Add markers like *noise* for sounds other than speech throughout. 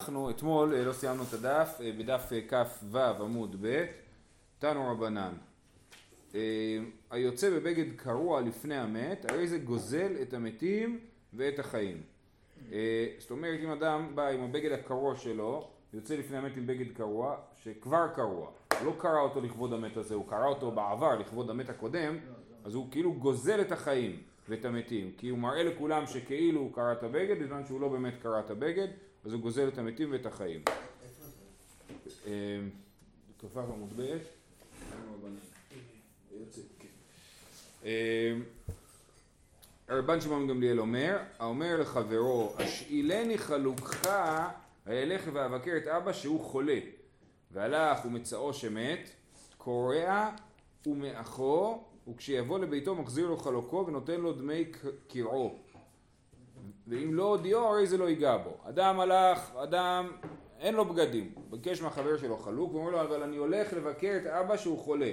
אנחנו אתמול לא סיימנו את הדף, בדף כ"ו עמוד ב', תנו רבנן. היוצא בבגד קרוע לפני המת, הרי זה גוזל את המתים ואת החיים. זאת אומרת, אם אדם בא עם הבגד הקרוע שלו, יוצא לפני המת עם בגד קרוע, שכבר קרוע, לא קרע אותו לכבוד המת הזה, הוא קרע אותו בעבר לכבוד המת הקודם, אז הוא כאילו גוזל את החיים ואת המתים, כי הוא מראה לכולם שכאילו הוא קרע את הבגד, בזמן שהוא לא באמת קרע את הבגד. אז הוא גוזל את המתים ואת החיים. כ"ו עמוד ב' רבן שמעון גמליאל אומר, האומר לחברו, השאילני חלוקך, הילך ואבקר את אבא שהוא חולה, והלך ומצאו שמת, קורע ומאחו, וכשיבוא לביתו מחזיר לו חלוקו ונותן לו דמי קרעו. ואם לא הודיעו הרי זה לא ייגע בו. אדם הלך, אדם אין לו בגדים, ביקש מהחבר שלו חלוק ואומר לו אבל אני הולך לבקר את אבא שהוא חולה.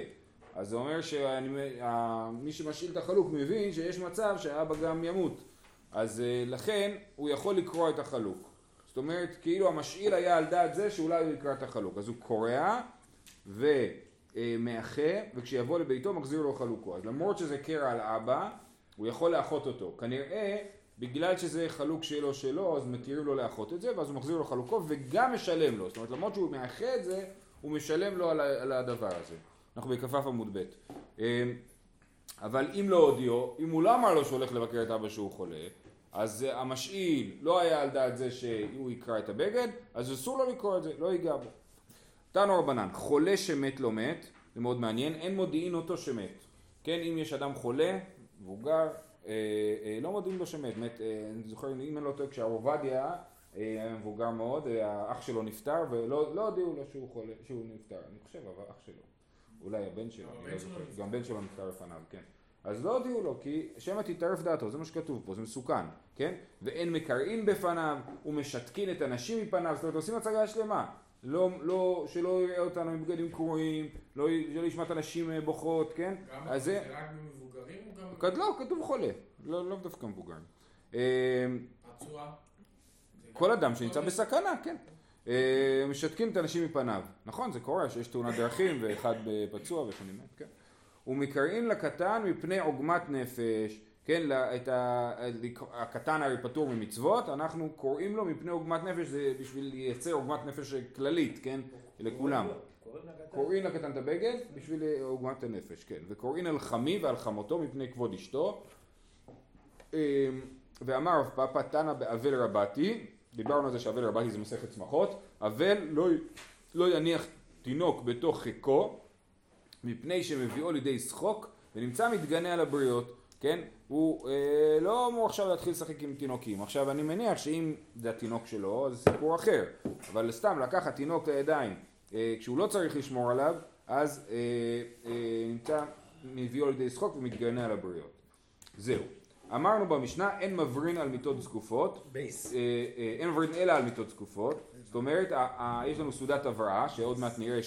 אז זה אומר שמי שמשאיל את החלוק מבין שיש מצב שהאבא גם ימות. אז אה, לכן הוא יכול לקרוע את החלוק. זאת אומרת כאילו המשאיל היה על דעת זה שאולי הוא יקרע את החלוק. אז הוא קורע ומאחה וכשיבוא לביתו מחזיר לו חלוקו. אז למרות שזה קרע על אבא הוא יכול לאחות אותו. כנראה בגלל שזה חלוק שלו שלו, אז מתירים לו לאחות את זה, ואז הוא מחזיר לו חלוקו וגם משלם לו. זאת אומרת, למרות שהוא מאחה את זה, הוא משלם לו על הדבר הזה. אנחנו בכ"ף עמוד ב'. אמ, אבל אם לא הודיעו, אם הוא לא אמר לו שהוא הולך לבקר את אבא שהוא חולה, אז המשאיל לא היה על דעת זה שהוא יקרא את הבגד, אז אסור לו לקרוא את זה, לא ייגע בו. תנו רבנן, חולה שמת לא מת, זה מאוד מעניין, אין מודיעין אותו שמת. כן, אם יש אדם חולה, מבוגר, לא מודיעים לו שמת, מת, אה, אני זוכר, אם אני לא טועה, כשהרב עובדיה היה מבוגר מאוד, האח שלו נפטר ולא לא הודיעו לו שהוא חולה, שהוא נפטר, אני חושב, אבל אח שלו, אולי הבן שלו, אני לא זוכר, גם בן שלו נפטר לפניו, כן. אז לא הודיעו לו, כי שמא תטרף דעתו, זה מה שכתוב פה, זה מסוכן, כן? ואין מקרעין בפניו, ומשתקין את הנשים מפניו, זאת אומרת עושים הצגה שלמה, לא, לא, שלא יראה אותנו עם בגדים קרועים, לא, לא ישמע את הנשים בוכות, כן? גם זה רק מבוגרים או גם... לא, כתוב חולה, לא, לא דווקא מבוגרים. פצוע? אה, כל אדם שנמצא בסכנה, כן. אה, משתקים את האנשים מפניו. נכון, זה קורה שיש תאונת דרכים *laughs* ואחד פצוע ושני מת, כן. ומקראים לקטן מפני עוגמת נפש, כן, את ה... הקטן הרי פטור ממצוות, אנחנו קוראים לו מפני עוגמת נפש, זה בשביל לייצר עוגמת נפש כללית, כן, לכולם. קוראין לקטן את הבגד בשביל עוגמת הנפש, כן. וקוראין על חמי ועל חמותו מפני כבוד אשתו. אמ, ואמר רב פאפא תנא באבל רבתי, דיברנו על זה שאבל רבתי זה מסכת צמחות, אבל לא, לא יניח תינוק בתוך חיקו מפני שמביאו לידי שחוק ונמצא מתגנה על הבריות, כן? הוא אה, לא אמור עכשיו להתחיל לשחק עם תינוקים. עכשיו אני מניח שאם זה התינוק שלו אז זה סיפור אחר, אבל סתם לקחת תינוק לידיים אה, כשהוא לא צריך לשמור עליו, אז אה, אה, נמצא מביאו לידי שחוק ומתגנה על הבריות. זהו. אמרנו במשנה אין מברין על מיטות זקופות, אין מברין אלא על מיטות זקופות, זאת אומרת יש לנו סעודת הבראה שעוד מעט נראה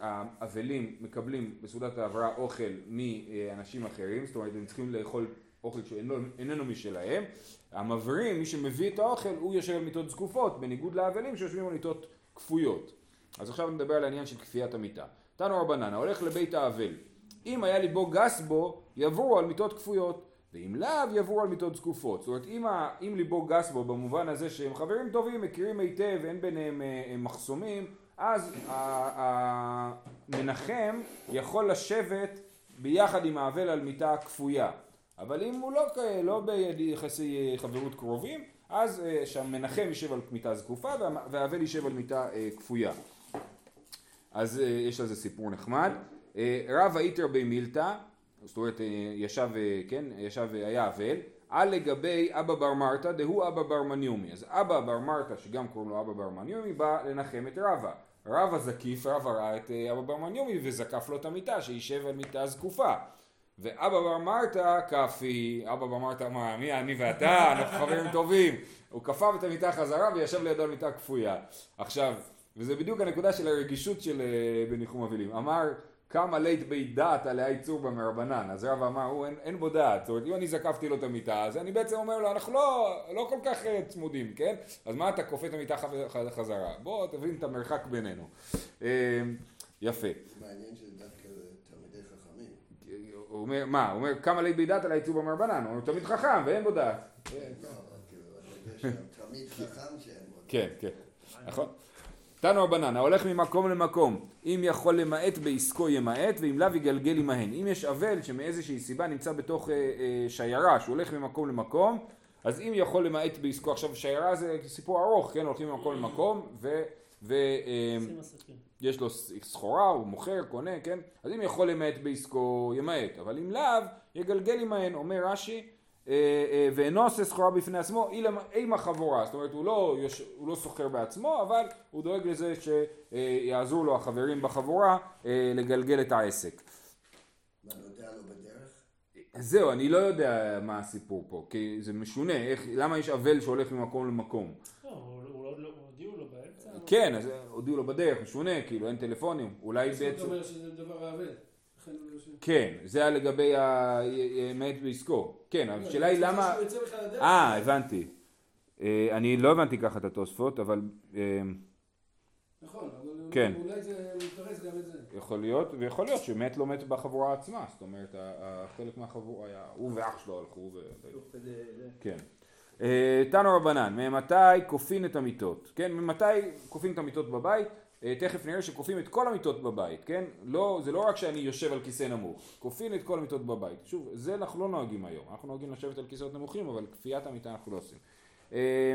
שהאבלים מקבלים בסעודת ההבראה אוכל מאנשים אחרים, זאת אומרת הם צריכים לאכול אוכל שאיננו משלהם, המברין, מי שמביא את האוכל, הוא יושב על מיטות זקופות, בניגוד לאבלים שיושבים על מיטות כפויות. אז עכשיו נדבר על העניין של כפיית המיטה. תנו רבנן, ההולך לבית האבל, אם היה ליבו גס בו, יבואו על מיטות כפויות, ואם לאו, יבואו על מיטות זקופות. זאת אומרת, אם, ה, אם ליבו גס בו במובן הזה שהם חברים טובים, מכירים היטב, אין ביניהם אה, מחסומים, אז המנחם יכול לשבת ביחד עם האבל על מיטה כפויה. אבל אם הוא לא, לא ביחסי חברות קרובים, אז אה, שהמנחם יישב על מיטה זקופה והאבל יישב על מיטה אה, כפויה. אז אה, יש לזה סיפור נחמד. רב האיתר מילתא, זאת אומרת ישב, כן, ישב, היה אבל, על לגבי אבא בר מרתא דהוא אבא בר מניומי. אז אבא בר מרתא, שגם קוראים לו אבא בר מניומי, בא לנחם את רבא. רבא זקיף, רבא ראה את אבא בר מניומי וזקף לו את המיטה, שישב על מיטה זקופה. ואבא בר מרתא כפי, אבא בר מרתא אמר, מי אני ואתה, אנחנו חברים טובים. הוא כפף את המיטה חזרה וישב לידו על מיטה כפויה. עכשיו, וזה בדיוק הנקודה של הרגישות של אה, בניחום אבלים. אמר, כמה לית בי דעת עליה ייצור בה מרבנן, אז רב אמר, הוא אין, אין בו דעת, זאת אומרת אם אני זקפתי לו את המיטה, אז אני בעצם אומר לו, אנחנו לא, לא כל כך אה, צמודים, כן? אז מה אתה כופה את המיטה חזרה? בוא תבין את המרחק בינינו. אה, יפה. מעניין שזה. הוא אומר, מה? הוא אומר, כמה לית בי דעת עליה ייצור בה מרבנן, הוא תלמיד חכם ואין בו דעת. לא, אבל כאילו. *laughs* כן, כן, נכון. תנו רבנן, ההולך ממקום למקום, אם יכול למעט בעסקו ימעט, ואם לאו יגלגל עמהן. אם יש אבל שמאיזושהי סיבה נמצא בתוך אה, אה, שיירה שהוא הולך ממקום למקום, אז אם יכול למעט בעסקו, עכשיו שיירה זה סיפור ארוך, כן, הולכים ממקום למקום, ו... ו אה, יש לו סחורה, הוא מוכר, קונה, כן? אז אם יכול למעט בעסקו, ימעט, אבל אם לאו, יגלגל עמהן, אומר רש"י, אה, אה, ואינו עושה סחורה בפני עצמו, אימה חבורה, זאת אומרת הוא לא, הוא לא סוחר בעצמו, אבל הוא דואג לזה שיעזרו לו החברים בחבורה אה, לגלגל את העסק. מה, נודע לו בדרך? זהו, אני לא יודע מה הסיפור פה, כי זה משונה, איך, למה יש אבל שהולך ממקום למקום? לא, לו באמצע. כן, אז הודיעו לו בדרך, משונה, כאילו אין טלפונים, אולי בעצם... זאת אומרת שזה דבר האבל. כן, זה היה לגבי המת בעסקו. כן, לא, השאלה היא למה... אה, הבנתי. אה, אני לא הבנתי ככה את התוספות, אבל... אה, נכון, אבל כן. אולי זה מתפרס גם את זה. יכול להיות, ויכול להיות שמת לא מת בחבורה עצמה, זאת אומרת, חלק מהחבורה היה, הוא ואח שלו הלכו ו... כן. אה, תנו רבנן, ממתי כופין את המיטות? כן, ממתי כופין את המיטות בבית? אה, תכף נראה שכופים את כל המיטות בבית, כן? לא, זה לא רק שאני יושב על כיסא נמוך, כופים את כל המיטות בבית. שוב, זה אנחנו לא נוהגים היום, אנחנו נוהגים לשבת על כיסאות נמוכים, אבל כפיית המיטה אנחנו לא עושים. אה,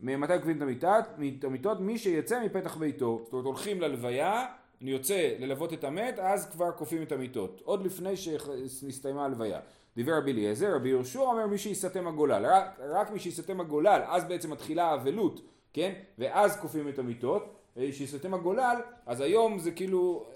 ממתי כופים את המיטה? את המיטות? מי שיצא מפתח ביתו, זאת אומרת הולכים ללוויה, אני יוצא ללוות את המת, אז כבר כופים את המיטות, עוד לפני שהסתיימה הלוויה. דיבר רבי אליעזר, רבי יהושע אומר מי שיסתם הגולל, רק, רק מי שיסתם הגולל, אז בעצם מתחילה האבלות, כן? ואז כופים את המיטות. שיסתם הגולל, אז היום זה כאילו,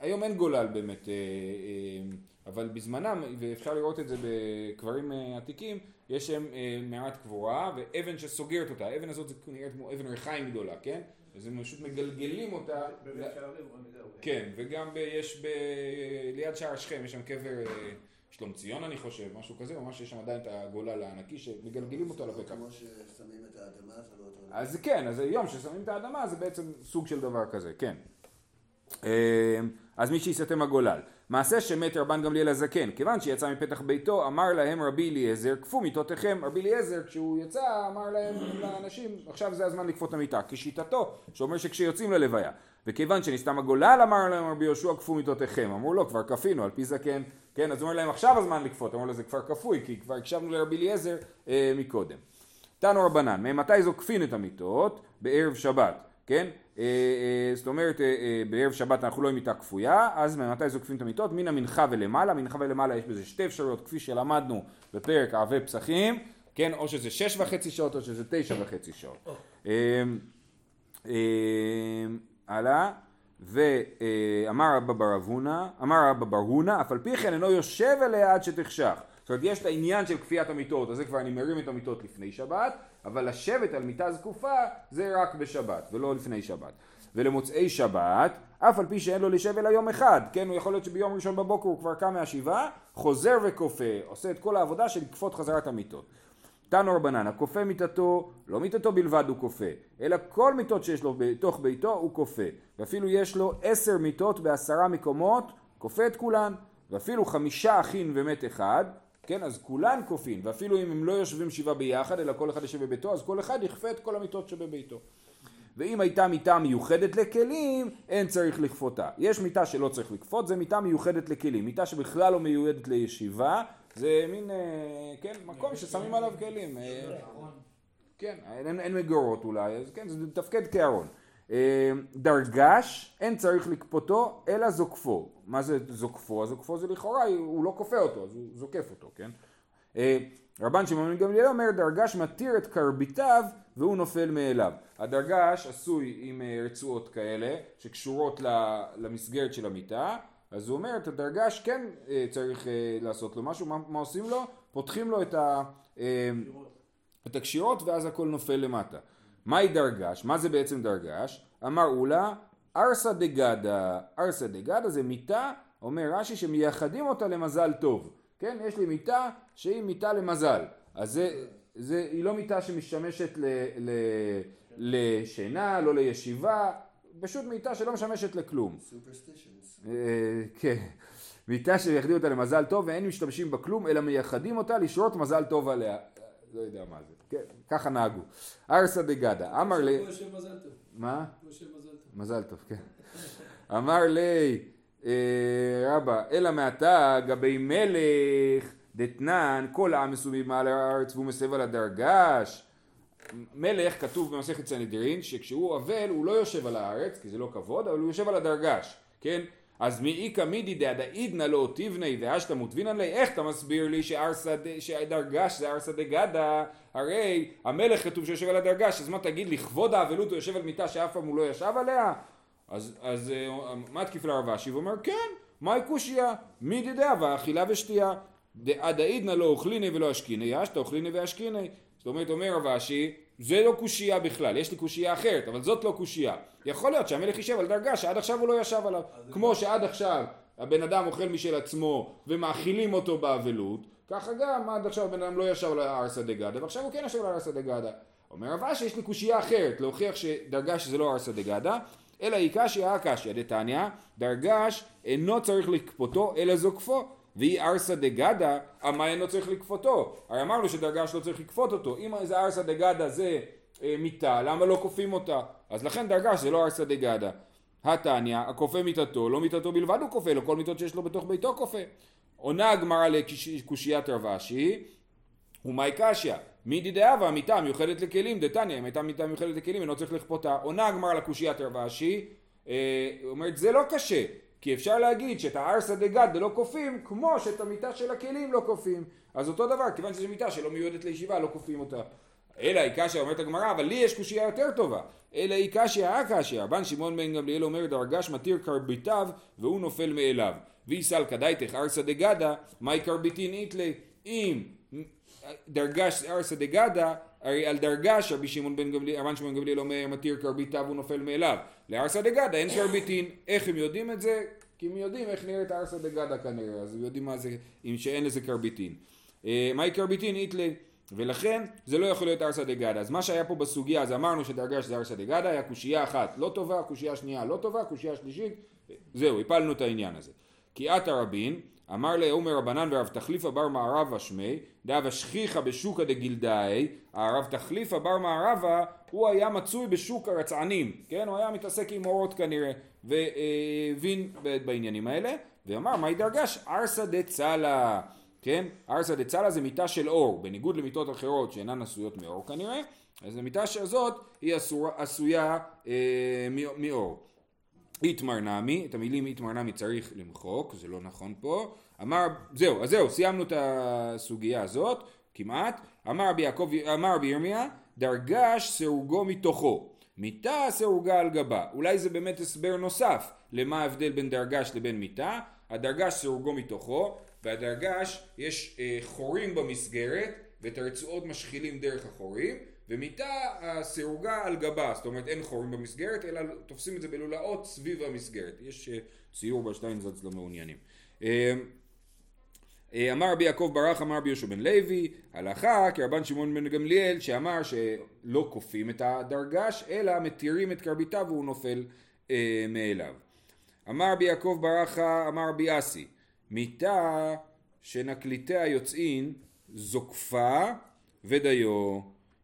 היום אין גולל באמת, אה, אה, אבל בזמנם, ואפשר לראות את זה בקברים אה, עתיקים, יש שם מעט קבורה ואבן שסוגרת אותה, האבן הזאת זה נראית כמו אבן ריחיים גדולה, כן? אז הם פשוט מגלגלים אותה. כן, וגם יש ב... ליד שער שכם, יש שם קבר שלום ציון אני חושב, משהו כזה, ממש יש שם עדיין את הגולל הענקי שמגלגלים אותו לפקח. כמו ששמים את האדמה זה לא אותו אז כן, אז היום ששמים את האדמה זה בעצם סוג של דבר כזה, כן. אמ, אז מי שיסתם הגולל. מעשה שמת רבן גמליאל הזקן, כיוון שיצא מפתח ביתו, אמר להם רבי אליעזר, כפו מיטותיכם. רבי אליעזר, כשהוא יצא, אמר להם לאנשים, עכשיו זה הזמן לקפוא את המיטה, כשיטתו, שאומר שכשיוצאים ללוויה. וכיוון שנסתם הגולל, אמר להם רבי יהושע, כפו מיטותיכם. אמרו לו, כבר כפינו, על פי זקן. כן, אז הוא אומר להם, עכשיו הזמן לקפות. אמרו לו, זה כבר כפוי, כי כבר הקשבנו לרבי אליעזר אה, מקודם. תנו רבנן, ממתי זוקפין את המיטות? בערב שבת, כן? אה, אה, זאת אומרת, אה, בערב שבת אנחנו לא עם מיטה כפויה, אז ממתי זוקפים את המיטות? מן המנחה ולמעלה, מנחה ולמעלה יש בזה שתי אפשרויות, כפי שלמדנו בפרק עבי פסחים, כן? או שזה שש וחצי שעות או שזה תשע וחצי שעות. הלאה. ואמר רבא בר אבונה, אמר רבא בר הונא, אף על פי כן אינו יושב עליה עד שתחשך. זאת אומרת, יש את העניין של כפיית המיטות, אז זה כבר אני מרים את המיטות לפני שבת, אבל לשבת על מיטה זקופה זה רק בשבת, ולא לפני שבת. ולמוצאי שבת, אף על פי שאין לו לשב אלא יום אחד, כן, הוא יכול להיות שביום ראשון בבוקר הוא כבר קם מהשבעה, חוזר וכופה, עושה את כל העבודה של לכפות חזרת המיטות. תנו רבנן, הכופה מיטתו, לא מיטתו בלבד הוא כופה, אלא כל מיטות שיש לו בתוך ביתו הוא כופה. ואפילו יש לו עשר מיטות בעשרה מקומות, כופה את כולן. ואפילו חמישה אחים ומת אחד, כן, אז כולן כופין, ואפילו אם הם לא יושבים שבעה ביחד, אלא כל אחד יושב בביתו, אז כל אחד יכפה את כל המיטות שבביתו. ואם הייתה מיטה מיוחדת לכלים, אין צריך לכפותה. יש מיטה שלא צריך לכפות, זה מיטה מיוחדת לכלים. מיטה שבכלל לא מיועדת לישיבה, זה מין, אה, כן, מקום ששמים עליו כלים. אה, כן, אין, אין מגורות אולי, אז כן, זה מתפקד כארון. אה, דרגש, אין צריך לכפותו, אלא זוקפו. מה זה זוקפו? הזוקפו זה לכאורה, הוא לא כופה אותו, אז הוא זוקף אותו, כן? רבן שמעון גמליאל אומר, דרגש מתיר את קרביתיו והוא נופל מאליו. הדרגש עשוי עם רצועות כאלה, שקשורות למסגרת של המיטה, אז הוא אומר את הדרגש כן אה, צריך אה, לעשות לו משהו, מה, מה עושים לו? פותחים לו את, ה, אה, את הקשירות ואז הכל נופל למטה. מהי דרגש? מה זה בעצם דרגש? אמר אולה ארסא דגדה, ארסא דגדה זה מיטה, אומר רש"י, שמייחדים אותה למזל טוב. כן, יש לי מיטה שהיא מיטה למזל. אז זה, זה, היא לא מיטה שמשמשת ל, ל, לשינה, לא לישיבה, פשוט מיטה שלא משמשת לכלום. סופרסטישנס. אה, כן, מיטה שמייחדים אותה למזל טוב ואין משתמשים בה כלום, אלא מייחדים אותה לשרות מזל טוב עליה. לא יודע מה זה, כן, ככה נהגו. ארסא דגדה, אמר לי. מה? מזל טוב. כן. אמר לי, אה, רבא, אלא מעתה גבי מלך דתנן, כל העם מסובים על הארץ והוא מסב על הדרגש. מלך, כתוב במסכת סנהדרין, שכשהוא אבל הוא לא יושב על הארץ, כי זה לא כבוד, אבל הוא יושב על הדרגש, כן? אז מאיכא מידי דעדאידנא לא תבני ואשתא מוטבינן לי, איך אתה מסביר לי שהדרגש זה ארסא דגדא? הרי המלך כתוב שיושב על הדרגש, אז מה תגיד לי, כבוד האבלות הוא יושב על מיטה שאף פעם הוא לא ישב עליה? אז, אז אה, מה תקיף לרב אשי? ואומר כן, מהי קושייה? מידי דאבה אכילה ושתייה. דעדאידנא לא אוכליני ולא אשקיני, אשתא אוכליני ואשקיני. זאת אומרת, אומר רב אשי, זה לא קושייה בכלל, יש לי קושייה אחרת, אבל זאת לא קושייה. יכול להיות שהמלך יישב על דרגה שעד עכשיו הוא לא ישב עליו. כמו שעד עכשיו הבן אדם אוכל משל עצמו ומאכילים אותו באבלות, ככה גם עד עכשיו הבן אדם לא ישב על הארסא דגדא, ועכשיו הוא כן ישב על הארסא דגדא. אומר רב אשי, יש לי קושייה אחרת, להוכיח שדרגש זה לא ארסא דגדא, אלא היא קשיא הקשיא דתניא, דרגש אינו צריך לכפותו אלא זוקפו. והיא ארסא דגדא, המה אינו צריך לכפותו? הרי אמרנו שדרגש לא צריך לכפות אותו. אם איזה ארסא דגדא זה אה, מיטה, למה לא כופים אותה? אז לכן דרגש זה לא ארסא דגדא. התניא, הכופה מיטתו, לא מיטתו בלבד הוא כופה, לא כל מיטות שיש לו בתוך ביתו כופה. עונה הגמרא לקושיית רב אשי, ומאי קשיא, מידי דאבה המיטה המיוחדת לכלים, דתניא, אם הייתה מיטה מיוחדת לכלים, אינו צריך לכפותה. עונה הגמרא לקושיית רב אשי, אה, אומרת זה לא קשה, כי אפשר להגיד שאת הארסא דגד לא כופים, כמו שאת המיטה של הכלים לא כופים. אז אותו דבר, כיוון שזו מיטה שלא מיועדת לישיבה, לא כופים אותה. אלא היא קשיא, אומרת הגמרא, אבל לי יש קושייה יותר טובה. אלא היא קשיא, הקשיא. רבן שמעון בן גמליאל אומר, דרגש מתיר קרביטיו והוא נופל מאליו. ואיסל כדאיתך ארסא דגדא, מאי קרביטין איתלי. אם דרגש ארסא דגדא, הרי על דרגש רבי שמעון בן גמליאל, רבן שמעון בן גמליאל אומר מתיר קרביטיו והוא נופל מאליו. לארסא דגדא אין קרביטין. איך הם יודעים את זה? כי הם יודעים איך נראית ארסא דגדא כנראה, אז הם יודעים מה זה, אם שאין לזה קרביטין. אה, מהי קרביטין איתלי? ולכן זה לא יכול להיות ארסא דגדא. אז מה שהיה פה בסוגיה, אז אמרנו שדרגש זה ארסא דגדא, היה קושייה אחת לא טובה, קושייה שנייה לא טובה, קושייה שלישית, זהו, הפלנו את העניין הזה. כי עתה רבין, אמר לעומר רבנן ורב תחליפה בר מערבה שמי, דאבה שכיחה בשוקא דגילדאי, הרב תחליפה בר מערבה, הוא היה מצוי בשוק הרצענים, כן? הוא היה מתעסק עם אורות כנראה, והבין בעניינים האלה, ואמר, מהי דרגש? ארסא דצלה, כן? ארסא דצלה זה מיטה של אור, בניגוד למיטות אחרות שאינן עשויות מאור כנראה, אז המיטה הזאת היא עשורה, עשויה אה, מאור. איתמר נמי, את המילים איתמר נמי צריך למחוק, זה לא נכון פה. אמר, זהו, אז זהו, סיימנו את הסוגיה הזאת, כמעט. אמר רבי יעקב, אמר רבי ירמיה, דרגש סירוגו מתוכו. מיטה סירוגה על גבה. אולי זה באמת הסבר נוסף למה ההבדל בין דרגש לבין מיטה. הדרגש סירוגו מתוכו, והדרגש יש אה, חורים במסגרת, ואת הרצועות משחילים דרך החורים, ומיטה הסירוגה על גבה, זאת אומרת אין חורים במסגרת, אלא תופסים את זה בלולאות סביב המסגרת. יש אה, ציור בשטיינזלץ למעוניינים. אה, אה, אמר רבי יעקב ברח, אמר רבי יהושע בן לוי, הלכה כרבן שמעון בן גמליאל, שאמר שלא כופים את הדרגש, אלא מתירים את קרביתה והוא נופל אה, מאליו. אמר רבי יעקב ברכה, אמר רבי אסי, מיתה שנקליטיה יוצאין זוקפה ודיו.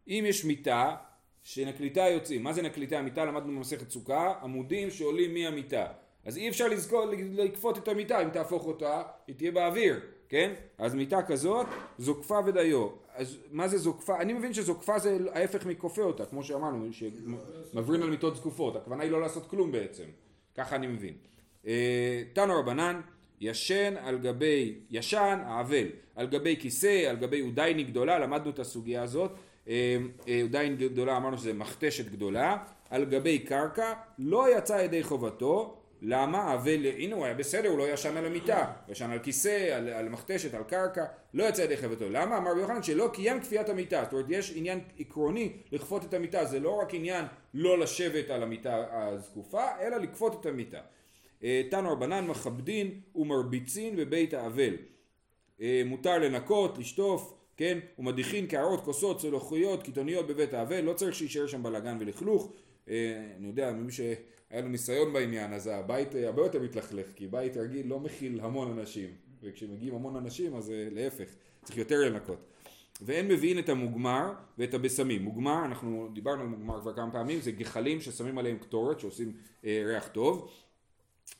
אם יש מיטה שנקליטה יוצאים, מה זה נקליטה? המיטה למדנו במסכת סוכה, עמודים שעולים מהמיטה. אז אי אפשר לזכור, לכפות את המיטה, אם תהפוך אותה, היא תהיה באוויר, כן? אז מיטה כזאת, זוקפה ודיו. אז מה זה זוקפה? אני מבין שזוקפה זה ההפך מכופה אותה, כמו שאמרנו, שמברין על מיטות זקופות. הכוונה היא לא לעשות כלום בעצם. ככה אני מבין. אה, תנו רבנן, ישן על גבי, ישן, האבל, על גבי כיסא, על גבי אודייני גדולה, למדנו את הסוגיה הזאת. אה, אה, אודייני גדולה, אמרנו שזה מכתשת גדולה, על גבי קרקע, לא יצא ידי חובתו, למה? האבל, הנה הוא היה בסדר, הוא לא ישן על המיטה, הוא ישן על כיסא, על, על מכתשת, על קרקע, לא יצא ידי חבטו. למה? אמר רבי יוחנן שלא קיים כפיית המיטה. זאת אומרת, יש עניין עקרוני לכפות את המיטה, זה לא רק עניין לא לשבת על המיטה הזקופה, אלא לכפות את המיטה. אה, תנו רבנן מכבדין ומרביצין בבית האבל. אה, מותר לנקות, לשטוף, כן, ומדיחין קערות, כוסות, צלוחיות, קיתוניות בבית האבל, לא צריך שיישאר שם בלאגן ולכלוך. אה, אני יודע, ממי שהיה לו ניסיון בעניין, אז הבית אה, הרבה יותר מתלכלך, כי בית רגיל לא מכיל המון אנשים, וכשמגיעים המון אנשים אז אה, להפך, צריך יותר לנקות. ואין מביאים את המוגמר ואת הבשמים. מוגמר, אנחנו דיברנו על מוגמר כבר כמה פעמים, זה גחלים ששמים עליהם קטורת, שעושים אה, ריח טוב.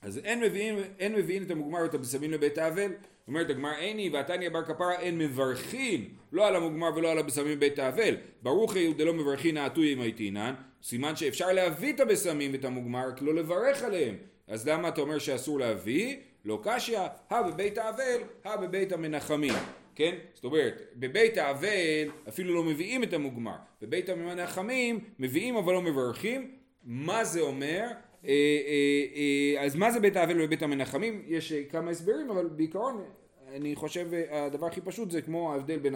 אז אין מביאים, אין מביאים את המוגמר ואת הבשמים לבית האבל. אומרת הגמר איני ועתניא בר כפרה אין מברכין לא על המוגמר ולא על הבשמים בבית האבל. ברוך הוא דלא מברכין נעתוי אם הייתינן. סימן שאפשר להביא את הבשמים ואת המוגמר רק לא לברך עליהם. אז למה אתה אומר שאסור להביא? לא קשיא, הא בבית האבל, הא בבית המנחמים. כן? זאת אומרת, בבית האבל אפילו לא מביאים את המוגמר. בבית המנחמים מביאים אבל לא מברכים. מה זה אומר? אה, אה, אה, אז מה זה בית האבל ובית המנחמים? יש כמה הסברים, אבל בעיקרון אני חושב הדבר הכי פשוט זה כמו ההבדל בין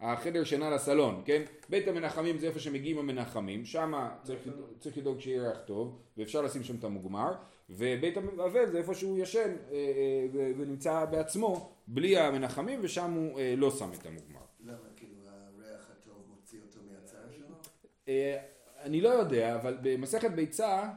החדר שינה לסלון, כן? בית המנחמים זה איפה שמגיעים המנחמים, שם צריך, צריך לדאוג שיהיה ריח טוב, ואפשר לשים שם את המוגמר, ובית האבל זה איפה שהוא ישן ונמצא בעצמו בלי המנחמים, ושם הוא לא שם את המוגמר. למה, כאילו, הריח הטוב מוציא אותו מהצער שלו? אני לא יודע, אבל במסכת ביצה,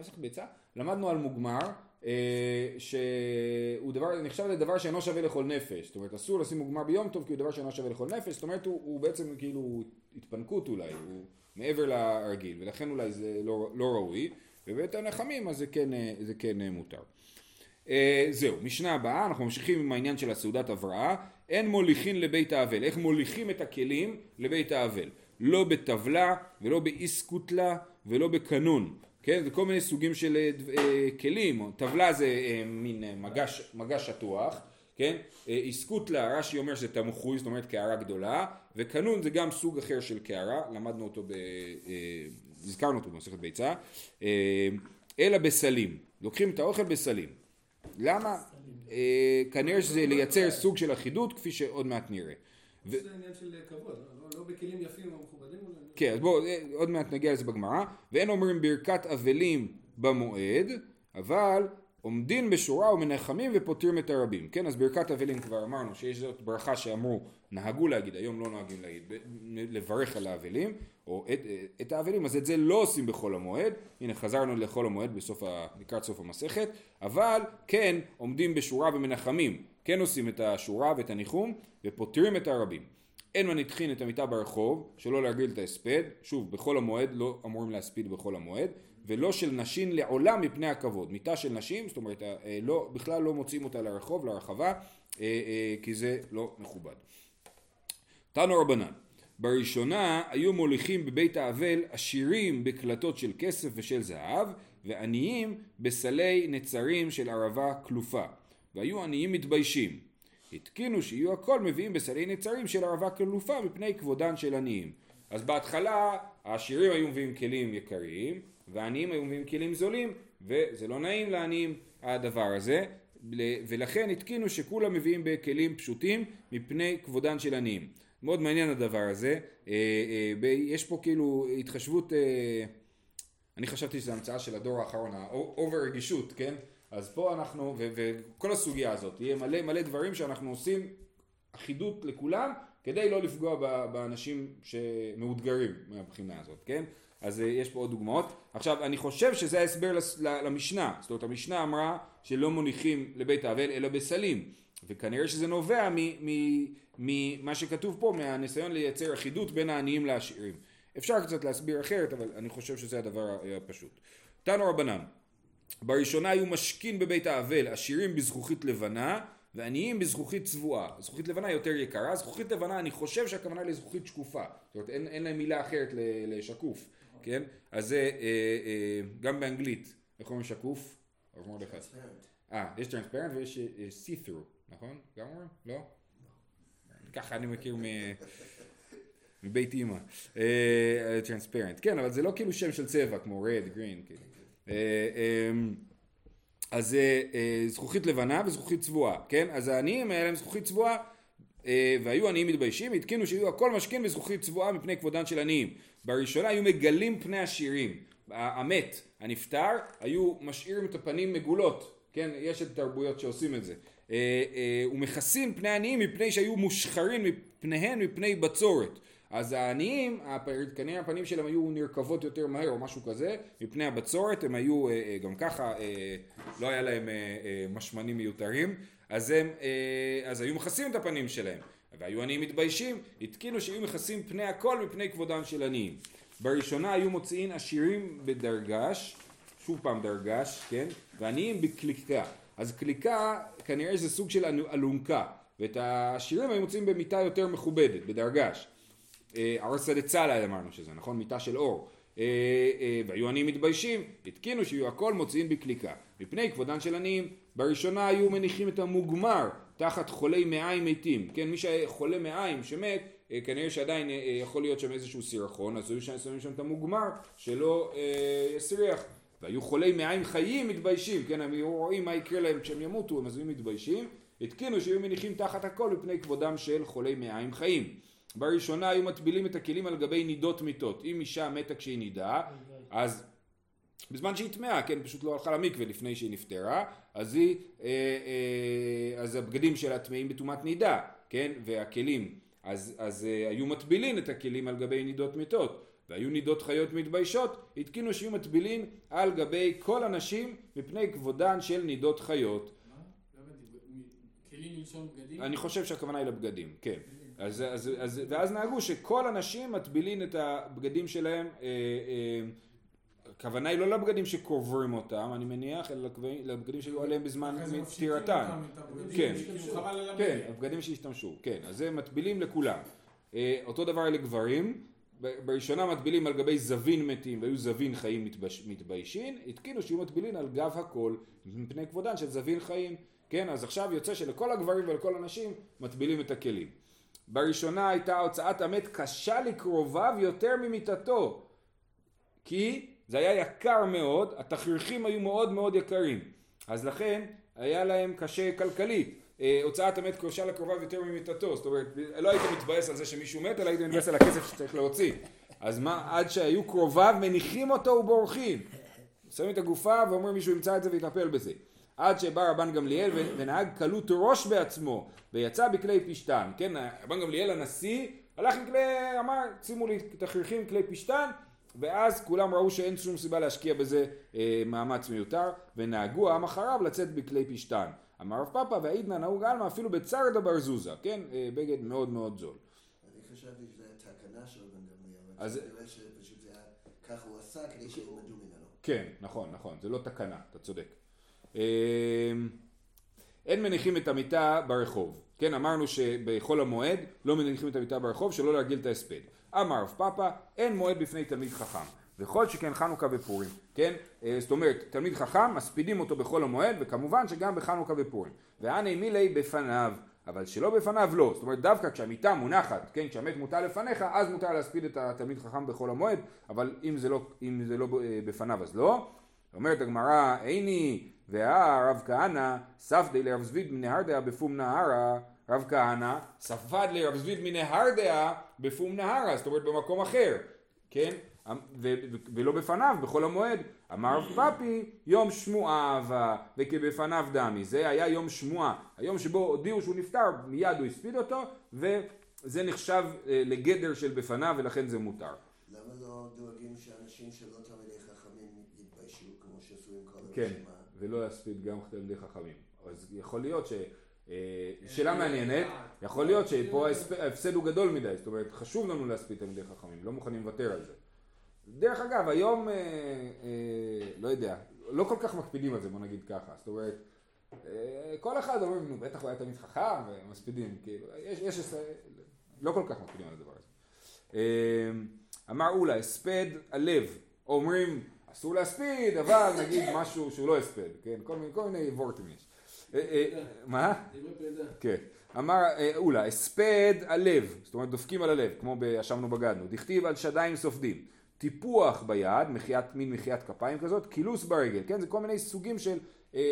מסכת ביצה? למדנו על מוגמר, אה, שהוא דבר, נחשב לדבר שאינו שווה לכל נפש, זאת אומרת אסור לשים מוגמר ביום טוב כי הוא דבר שאינו שווה לכל נפש, זאת אומרת הוא, הוא בעצם כאילו התפנקות אולי, הוא מעבר לרגיל, ולכן אולי זה לא, לא ראוי, ובבית הנחמים אז זה כן, אה, זה כן אה, מותר. אה, זהו, משנה הבאה, אנחנו ממשיכים עם העניין של הסעודת הבראה, אין מוליכין לבית האבל, איך מוליכים את הכלים לבית האבל, לא בטבלה ולא באיסקוטלה ולא בקנון, כן, זה כל מיני סוגים של אה, אה, כלים, טבלה זה אה, מין מגש, מגש שטוח, כן, איסקוטלה, רש"י אומר שזה תמחוי, זאת אומרת קערה גדולה, וקנון זה גם סוג אחר של קערה, למדנו אותו, ב, הזכרנו אותו במסכת ביצה, אלא בסלים, לוקחים את האוכל בסלים, למה? אה, כנראה שזה לייצר סוג של אחידות כפי שעוד מעט נראה. זה עניין של כבוד, לא- בכלים יפים ומכובדים. כן, אז בואו, עוד מעט נגיע לזה בגמרא. ואין אומרים ברכת אבלים במועד, אבל עומדין בשורה ומנחמים ופותרים את הרבים. כן, אז ברכת אבלים כבר אמרנו שיש זאת ברכה שאמרו, נהגו להגיד, היום לא נוהגים להגיד, לברך על האבלים, או את, את האבלים, אז את זה לא עושים בחול המועד. הנה חזרנו לחול המועד בסוף ה, לקראת סוף המסכת, אבל כן עומדים בשורה ומנחמים. כן עושים את השורה ואת הניחום, ופותרים את הרבים. אין מניחין את המיטה ברחוב, שלא להרגיל את ההספד, שוב, בחול המועד לא אמורים להספיד בחול המועד, ולא של נשים לעולם מפני הכבוד. מיטה של נשים, זאת אומרת, אה, לא, בכלל לא מוציאים אותה לרחוב, לרחבה, אה, אה, כי זה לא מכובד. תנו רבנן, בראשונה היו מוליכים בבית האבל עשירים בקלטות של כסף ושל זהב, ועניים בסלי נצרים של ערבה כלופה, והיו עניים מתביישים. התקינו שיהיו הכל מביאים בסלי נצרים של ערבה כלופה מפני כבודן של עניים. אז בהתחלה העשירים היו מביאים כלים יקרים, והעניים היו מביאים כלים זולים, וזה לא נעים לעניים הדבר הזה, ולכן התקינו שכולם מביאים בכלים פשוטים מפני כבודן של עניים. מאוד מעניין הדבר הזה, אה, אה, יש פה כאילו התחשבות, אה, אני חשבתי שזו המצאה של הדור האחרון, האובר רגישות, כן? אז פה אנחנו, וכל הסוגיה הזאת, יהיה מלא מלא דברים שאנחנו עושים אחידות לכולם, כדי לא לפגוע באנשים שמאותגרים מהבחינה הזאת, כן? אז אה, יש פה עוד דוגמאות. עכשיו, אני חושב שזה ההסבר למשנה. זאת אומרת, המשנה אמרה שלא מוליכים לבית האבל אלא בסלים. וכנראה שזה נובע ממה שכתוב פה, מהניסיון לייצר אחידות בין העניים לעשירים. אפשר קצת להסביר אחרת, אבל אני חושב שזה הדבר אה, הפשוט. תנו רבנן, בראשונה היו משכין בבית האבל עשירים בזכוכית לבנה ועניים בזכוכית צבועה. זכוכית לבנה יותר יקרה, זכוכית לבנה אני חושב שהכוונה לזכוכית שקופה. זאת אומרת אין, אין להם מילה אחרת לשקוף, כן? אז זה אה, אה, גם באנגלית, איך אומרים שקוף? אה, יש טרנספרנט ויש אה, see-through, נכון? גם אומרים? לא? ככה אני מכיר מ... מבית אימא. טרנספרנט. כן, אבל זה לא כאילו שם של צבע כמו red, green. כאילו. אה, אמ, אז אה, אה, זכוכית לבנה וזכוכית צבועה, כן? אז העניים היה להם זכוכית צבועה אה, והיו עניים מתביישים, התקינו שיהיו הכל משכין בזכוכית צבועה מפני כבודן של עניים. בראשונה היו מגלים פני עשירים. המת, הנפטר, היו משאירים את הפנים מגולות, כן? יש את התרבויות שעושים את זה. אה, אה, ומכסים פני עניים מפני שהיו מושחרים מפניהן מפני בצורת. אז העניים, כנראה הפנים שלהם היו נרקבות יותר מהר או משהו כזה, מפני הבצורת הם היו אה, אה, גם ככה, אה, לא היה להם משמנים מיותרים, אז הם, אז היו מכסים את הפנים שלהם. והיו עניים מתביישים, התקינו שהיו מכסים פני הכל מפני כבודם של עניים. בראשונה היו מוציאים עשירים בדרגש, שוב פעם דרגש, כן? ועניים בקליקה. אז קליקה כנראה זה סוג של אל- אלונקה, ואת העשירים היו מוציאים במיטה יותר מכובדת, בדרגש. ארסא דצלה אמרנו שזה, נכון? מיטה של אור. אה, אה, והיו עניים מתביישים, התקינו שיהיו הכל מוציאים בקליקה. מפני כבודן של עניים, בראשונה היו מניחים את המוגמר תחת חולי מעיים מתים. כן, מי שחולה מעיים שמת, אה, כנראה שעדיין יכול להיות שם איזשהו סירחון, אז היו שמים שם את המוגמר שלא יסריח. והיו חולי מעיים חיים מתביישים, כן, הם היו רואים מה יקרה להם כשהם ימותו, הם היו מתביישים. התקינו שיהיו מניחים תחת הכל מפני כבודם של חולי מעיים חיים. בראשונה היו מטבילים את הכלים על גבי נידות מיתות. אם אישה מתה כשהיא נידה, אז בזמן שהיא טמאה, כן, פשוט לא הלכה למקווה לפני שהיא נפטרה, אז היא, אה, אה, אז הבגדים שלה טמאים בטומאת נידה, כן, והכלים, אז, אז אה, היו מטבילין את הכלים על גבי נידות מתות, והיו נידות חיות מתביישות, התקינו שיהיו מטבילין על גבי כל הנשים מפני כבודן של נידות חיות. מה? לא כלים מלשון בגדים? אני חושב שהכוונה היא לבגדים, כן. אז, אז, אז, ואז נהגו שכל הנשים מטבילין את הבגדים שלהם, אה, אה, הכוונה היא לא לבגדים שקוברים אותם, אני מניח, אלא לבגדים- שהיו עליהם בזמן פטירתן. כן. כן, הבגד. הבגדים שהשתמשו, כן, אז זה מטבילים לכולם. אה, אותו דבר לגברים, בראשונה מטבילים על גבי זבין מתים והיו זבין חיים מתבש- מתביישים, התקינו שיהיו מטבילים על גב הכל מפני כבודן של זבין חיים, כן, אז עכשיו יוצא שלכל הגברים ולכל הנשים מטבילים את הכלים. בראשונה הייתה הוצאת המת קשה לקרוביו יותר ממיתתו, כי זה היה יקר מאוד, התכריכים היו מאוד מאוד יקרים, אז לכן היה להם קשה כלכלית. אה, הוצאת המת קשה לקרוביו יותר ממיתתו, זאת אומרת, לא היית מתבאס על זה שמישהו מת, אלא היית מתבאס על הכסף שצריך להוציא. אז מה, עד שהיו קרוביו מניחים אותו ובורחים. שמים את הגופה ואומרים מישהו ימצא את זה ויטפל בזה. עד שבא רבן גמליאל ונהג קלות ראש בעצמו ויצא בכלי פשתן. כן, רבן גמליאל הנשיא הלך עם כלי, אמר שימו לי תכריכים כלי פשתן ואז כולם ראו שאין שום סיבה להשקיע בזה אה, מאמץ מיותר ונהגו העם אחריו לצאת בכלי פשתן. אמר רב פאפא והעידנא נהוג עלמא אפילו בצרדה בר זוזה, כן, אה, בגד מאוד מאוד זול. אני חשבתי שזה תקנה של בן גמליאל, אז- אבל כנראה שפשוט זה היה, ככה הוא עשה כדי שילמדו ממנו. כן, נכון, נכון, זה לא תקנה, אתה צודק. אמ, אין מניחים את המיטה ברחוב. כן, אמרנו שבחול המועד לא מניחים את המיטה ברחוב שלא להרגיל את ההספד. אמר רב פאפא, אין מועד בפני תלמיד חכם. וכל שכן חנוכה ופורים, כן? אה, זאת אומרת, תלמיד חכם, מספידים אותו בחול המועד, וכמובן שגם בחנוכה ופורים. ואני מילי בפניו, אבל שלא בפניו לא. זאת אומרת, דווקא כשהמיטה מונחת, כן, כשהמת מוטל לפניך, אז מותר להספיד את התלמיד חכם בחול המועד, אבל אם זה לא, אם זה לא אה, בפניו אז לא. אומרת הגמרא, איני והא רב כהנא ספדי לרב זביד מנהרדעה בפום נהרה. רב כהנא ספד לרב זביד מנהרדעה בפום נהרה זאת אומרת במקום אחר כן? ו- ולא בפניו בחול המועד. אמר רב פאפי יום שמועה אהבה וכבפניו דמי. זה היה יום שמועה היום שבו הודיעו שהוא נפטר מיד הוא הספיד אותו וזה נחשב אה, לגדר של בפניו ולכן זה מותר. למה לא דואגים שאנשים שלא תלמידי חכמים יתביישו כמו שעשו עם כל כן? ולא להספיד גם תלמידי חכמים. אז יכול להיות ש... אה, שאלה מעניינת, יכול להיות שפה ההפסד הוא גדול מדי, זאת אומרת חשוב לנו להספיד תלמידי חכמים, לא מוכנים לוותר על זה. דרך אגב, היום, אה, אה, לא יודע, לא כל כך מקפידים על זה, בוא נגיד ככה, זאת אומרת, אה, כל אחד אומר, נו בטח הוא היה תלמיד חכם, ומספידים, כאילו, יש, יש, לא כל כך מקפידים על הדבר הזה. אה, אמר אולה, הספד הלב, אומרים אסור להספיד, אבל נגיד משהו שהוא לא הספד, כן? כל מיני, כל מיני וורטים יש. אה, אה, מה? פרידה. כן. אמר אה, אולה, הספד הלב, זאת אומרת דופקים על הלב, כמו בישבנו בגדנו, דכתיב על שדיים סופדים. טיפוח ביד, מחיית, מין מחיית כפיים כזאת, קילוס ברגל, כן? זה כל מיני סוגים של אה, אה,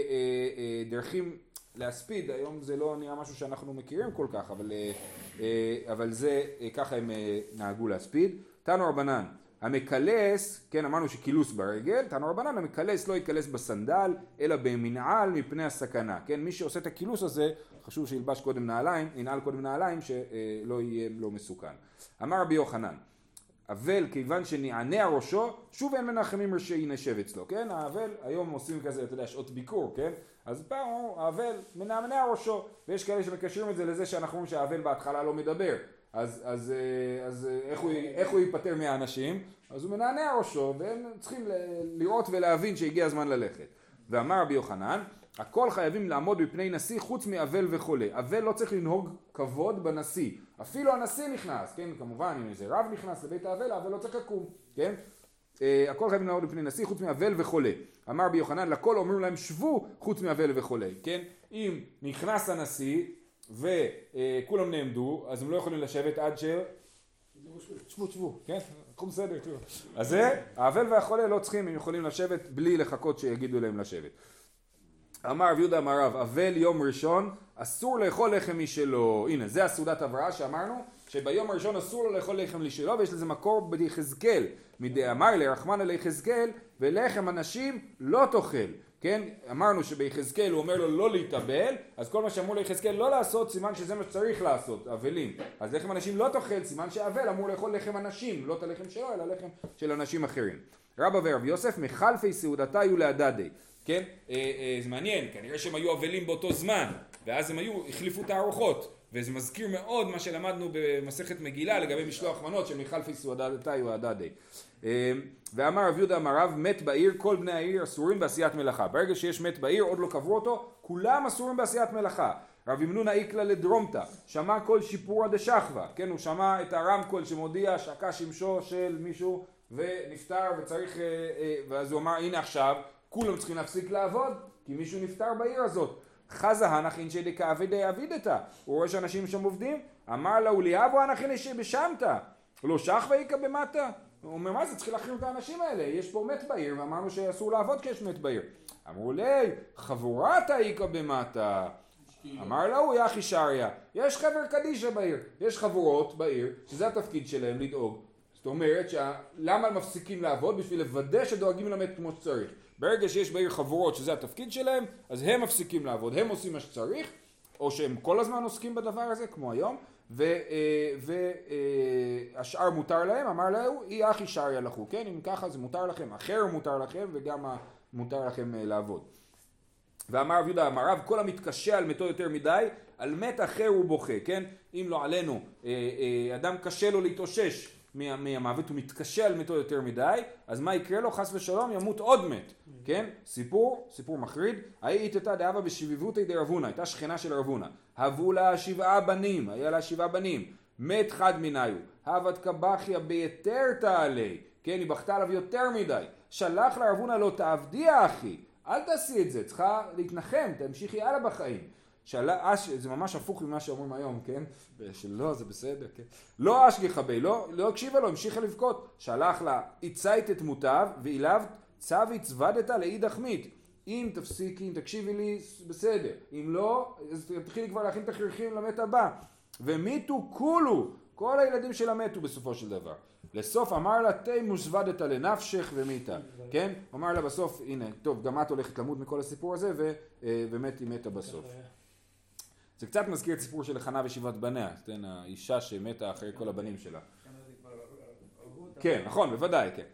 אה, דרכים להספיד, היום זה לא נראה משהו שאנחנו מכירים כל כך, אבל, אה, אה, אבל זה, אה, ככה הם אה, נהגו להספיד. תנו רבנן, המקלס, כן אמרנו שקילוס ברגל, תנו רבנן המקלס לא יקלס בסנדל אלא במנעל מפני הסכנה, כן מי שעושה את הקילוס הזה חשוב שילבש קודם נעליים, ינעל קודם נעליים שלא יהיה לא מסוכן. אמר רבי יוחנן אבל כיוון שנענע ראשו, שוב אין מנחמים רשעי נשב אצלו, כן? האבל, היום עושים כזה, אתה יודע, שעות ביקור, כן? אז פעם אמרו, האבל מנענע ראשו, ויש כאלה שמקשרים את זה לזה שאנחנו אומרים שהאבל בהתחלה לא מדבר, אז, אז, אה, אז אה, איך, הוא, איך הוא ייפטר מהאנשים? אז הוא מנענע ראשו, והם צריכים לראות ולהבין שהגיע הזמן ללכת. ואמר רבי יוחנן, הכל חייבים לעמוד בפני נשיא חוץ מאבל וחולה. אבל לא צריך לנהוג כבוד בנשיא. אפילו הנשיא נכנס, כן, כמובן, אם איזה רב נכנס לבית האבל, האבל לא צריך לקום, כן? אה, הכל חייבים לעמוד בפני נשיא חוץ מאבל וחולה. אמר רבי יוחנן, לכל אומרים להם שבו חוץ מאבל וחולה, כן? אם נכנס הנשיא וכולם נעמדו, אז הם לא יכולים לשבת עד ש... שבו, שבו, כן? הכל בסדר, תראו. *laughs* אז זה, האבל והחולה לא צריכים, הם יכולים לשבת בלי לחכות שיגידו להם לשבת. אמר רב יהודה אמר רב, אבל יום ראשון אסור לאכול לחם משלו. הנה, זה הסעודת הבראה שאמרנו, שביום הראשון אסור לו לאכול לחם משלו, ויש לזה מקור ביחזקאל. מדאמר לרחמנא ליחזקאל, ולחם אנשים לא תאכל. כן, אמרנו שביחזקאל הוא אומר לו לא להתאבל, אז כל מה שאמרו ליחזקאל לא לעשות, סימן שזה מה שצריך לעשות, אבלים. אז לחם אנשים לא תאכל, סימן שאבל אמור לאכול לחם אנשים, לא את הלחם שלו, אלא לחם של אנשים אחרים. רבא ורב יוסף, מחלפי סעודתה היו להדדי. כן? אה, אה, זה מעניין, כנראה שהם היו אבלים באותו זמן, ואז הם היו, החליפו את הארוחות, וזה מזכיר מאוד מה שלמדנו במסכת מגילה לגבי משלוח מנות של מחלפי סעודתי או הדדי. אה, ואמר רב יהודה אמר רב, מת בעיר, כל בני העיר אסורים בעשיית מלאכה. ברגע שיש מת בעיר, עוד לא קברו אותו, כולם אסורים בעשיית מלאכה. רב ימנונה איקלה לדרומתא, שמע כל שיפורא דשכבה, כן, הוא שמע את הרמקול שמודיע שקע שמשו של מישהו ונפטר וצריך, ואז הוא אמר הנה עכשיו כולם צריכים להפסיק לעבוד, כי מישהו נפטר בעיר הזאת. חזה הנח אינשי דקאבידי אבידתא, הוא רואה שאנשים שם עובדים, אמר לה וליאבו הנח אינשי בשמתא, לא שחווה איכא במטה. הוא אומר מה זה צריך להחרים את האנשים האלה, יש פה מת בעיר ואמרנו שאסור לעבוד כי יש מת בעיר. אמרו לי חבורתא איכא במטה. אמר לה הוא יחי שריה, יש חבר קדישא בעיר, יש חבורות בעיר שזה התפקיד שלהם לדאוג. זאת אומרת למה הם מפסיקים לעבוד? בשביל לוודא שדואגים למת כמו שצריך. ברגע שיש בעיר חבורות שזה התפקיד שלהם, אז הם מפסיקים לעבוד, הם עושים מה שצריך, או שהם כל הזמן עוסקים בדבר הזה, כמו היום, והשאר מותר להם, אמר להם, אי אחי שריה לכו, כן? אם ככה זה מותר לכם, אחר מותר לכם, וגם מותר לכם לעבוד. ואמר רב יהודה אמר רב, כל המתקשה על מתו יותר מדי, על מת אחר הוא בוכה, כן? אם לא עלינו, אדם קשה לו להתאושש מהמוות, הוא מתקשה על מתו יותר מדי, אז מה יקרה לו? חס ושלום ימות עוד מת, כן? סיפור, סיפור מחריד, היית איתה דאבה בשביבותי דרבונה, הייתה שכנה של רבונה, הבו לה שבעה בנים, היה לה שבעה בנים, מת חד מניו, הבת קבחיה ביתר תעלה, כן, היא בכתה עליו יותר מדי, שלח לרבונה לא תעבדי אחי, אל תעשי את זה, צריכה להתנחם, תמשיכי הלאה בחיים. שאלה, אש, זה ממש הפוך ממה שאומרים היום, כן? שלא, זה בסדר, כן? לא אשגיחה בי, לא, לא הקשיבה לו, המשיכה לבכות. שלח לה, הצית את מוטב, ואליו צבי צוודתה לאידך מית. אם תפסיקי, אם תקשיבי לי, בסדר. אם לא, אז תתחילי כבר להכין את הכרכים למת הבא. ומיתו כולו, כל הילדים שלה מתו בסופו של דבר. לסוף אמר לה תה מוזוודתה לנפשך ומיתה, כן? אמר לה בסוף, הנה, טוב, גם את הולכת למות מכל הסיפור הזה, ובאמת היא מתה בסוף. זה קצת מזכיר את הסיפור של חנה ושבעת בניה, כן, האישה שמתה אחרי כל הבנים שלה. כן, נכון, בוודאי, כן.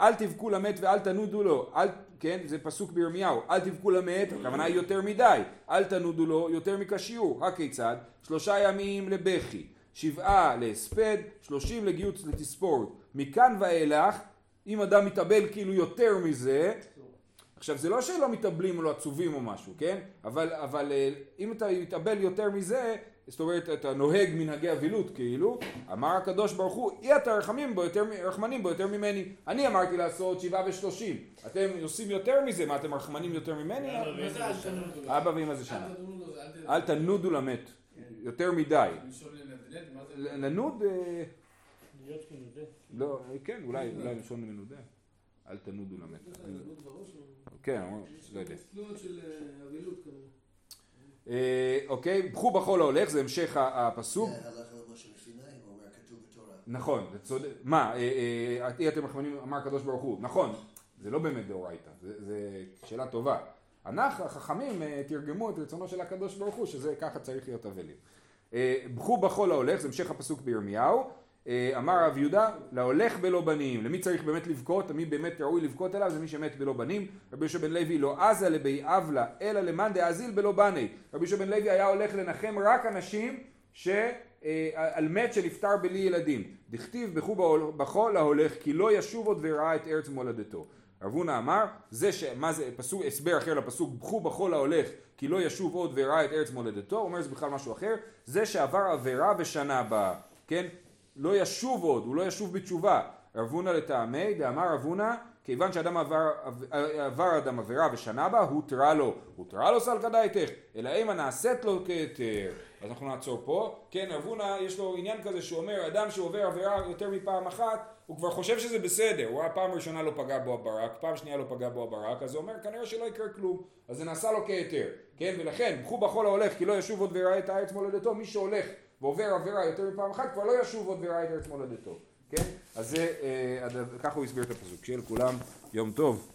אל תבכו למת ואל תנודו לו, אל, כן, זה פסוק בירמיהו, אל תבכו למת, הכוונה היא יותר מדי, אל תנודו לו יותר מכשיור, הכיצד? שלושה ימים לבכי, שבעה להספד, שלושים לגיוץ לתספורת. מכאן ואילך, אם אדם מתאבל כאילו יותר מזה, עכשיו זה לא שלא מתאבלים או לא עצובים או משהו, כן? אבל, אבל אם אתה מתאבל יותר מזה, זאת אומרת אתה נוהג מנהגי אבילות כאילו, אמר הקדוש ברוך הוא, אי אתה רחמים בו יותר, רחמנים בו יותר ממני. אני אמרתי לעשות שבעה ושלושים, אתם עושים יותר מזה, מה אתם רחמנים יותר ממני? אבא ואמא זה שנה. אל תנודו למת, יותר מדי. לנוד, להיות מנודה. לא, כן, אולי, אולי לשון מנודה. אל תנודו למת. בטח, יעמוד בראש, או- כן, לא יודע. אה. אה, אוקיי, בכו בחול ההולך, זה המשך הפסוק. נכון, זה צודק. מה, אה, אי אתם מכוונים, אמר הקדוש ברוך הוא. נכון, זה לא באמת דאורייתא, זה שאלה טובה. אנחנו, החכמים, תרגמו את רצונו של הקדוש ברוך הוא, שזה ככה צריך להיות אבלים. בכו בחול ההולך, זה המשך הפסוק בירמיהו. אה, אמר רב יהודה, להולך בלא בנים. למי צריך באמת לבכות? מי באמת ראוי לבכות אליו? זה מי שמת בלא בנים. רבי יהושע בן לוי לא עזה לבי אבלה, אלא למאן דאזיל בלא בני. רבי יהושע בן לוי היה הולך לנחם רק אנשים ש... אה, על מת שנפטר בלי ילדים. דכתיב בעול- בחול ההולך כי לא ישוב עוד וראה את ארץ מולדתו. רב הונא אמר, זה ש... מה זה, פסוק, הסבר אחר לפסוק, בכו בחול ההולך כי לא ישוב עוד וראה את ארץ מולדתו, אומר זה בכלל משהו אחר, זה שעבר עבירה ושנה באה, כן? לא ישוב עוד, הוא לא ישוב בתשובה. רב הונא לטעמי, דאמר רב הונא, כיוון שאדם עבר, עבר אדם עבירה ושנה בה, הותרה לו. הותרה לו סלקא דייתך, אלא אימא נעשית לו כהיתר. אז אנחנו נעצור פה. כן, רב הונא יש לו עניין כזה שהוא אומר, אדם שעובר עבירה יותר מפעם אחת, הוא כבר חושב שזה בסדר. הוא פעם ראשונה לא פגע בו הברק, פעם שנייה לא פגע בו הברק, אז הוא אומר, כנראה שלא יקרה כלום. אז זה נעשה לו כהיתר. כן, ולכן, בכו בחול ההולך, כי לא ישוב עוד ויראה את הארץ מולדתו, מי שהולך ועובר עבירה יותר מפעם אחת, כבר לא ישוב עוד ויראה את ארץ מולדתו. כן? אז זה, אה, הדבר- ככה הוא הסביר את הפסוק. שיהיה לכולם יום טוב.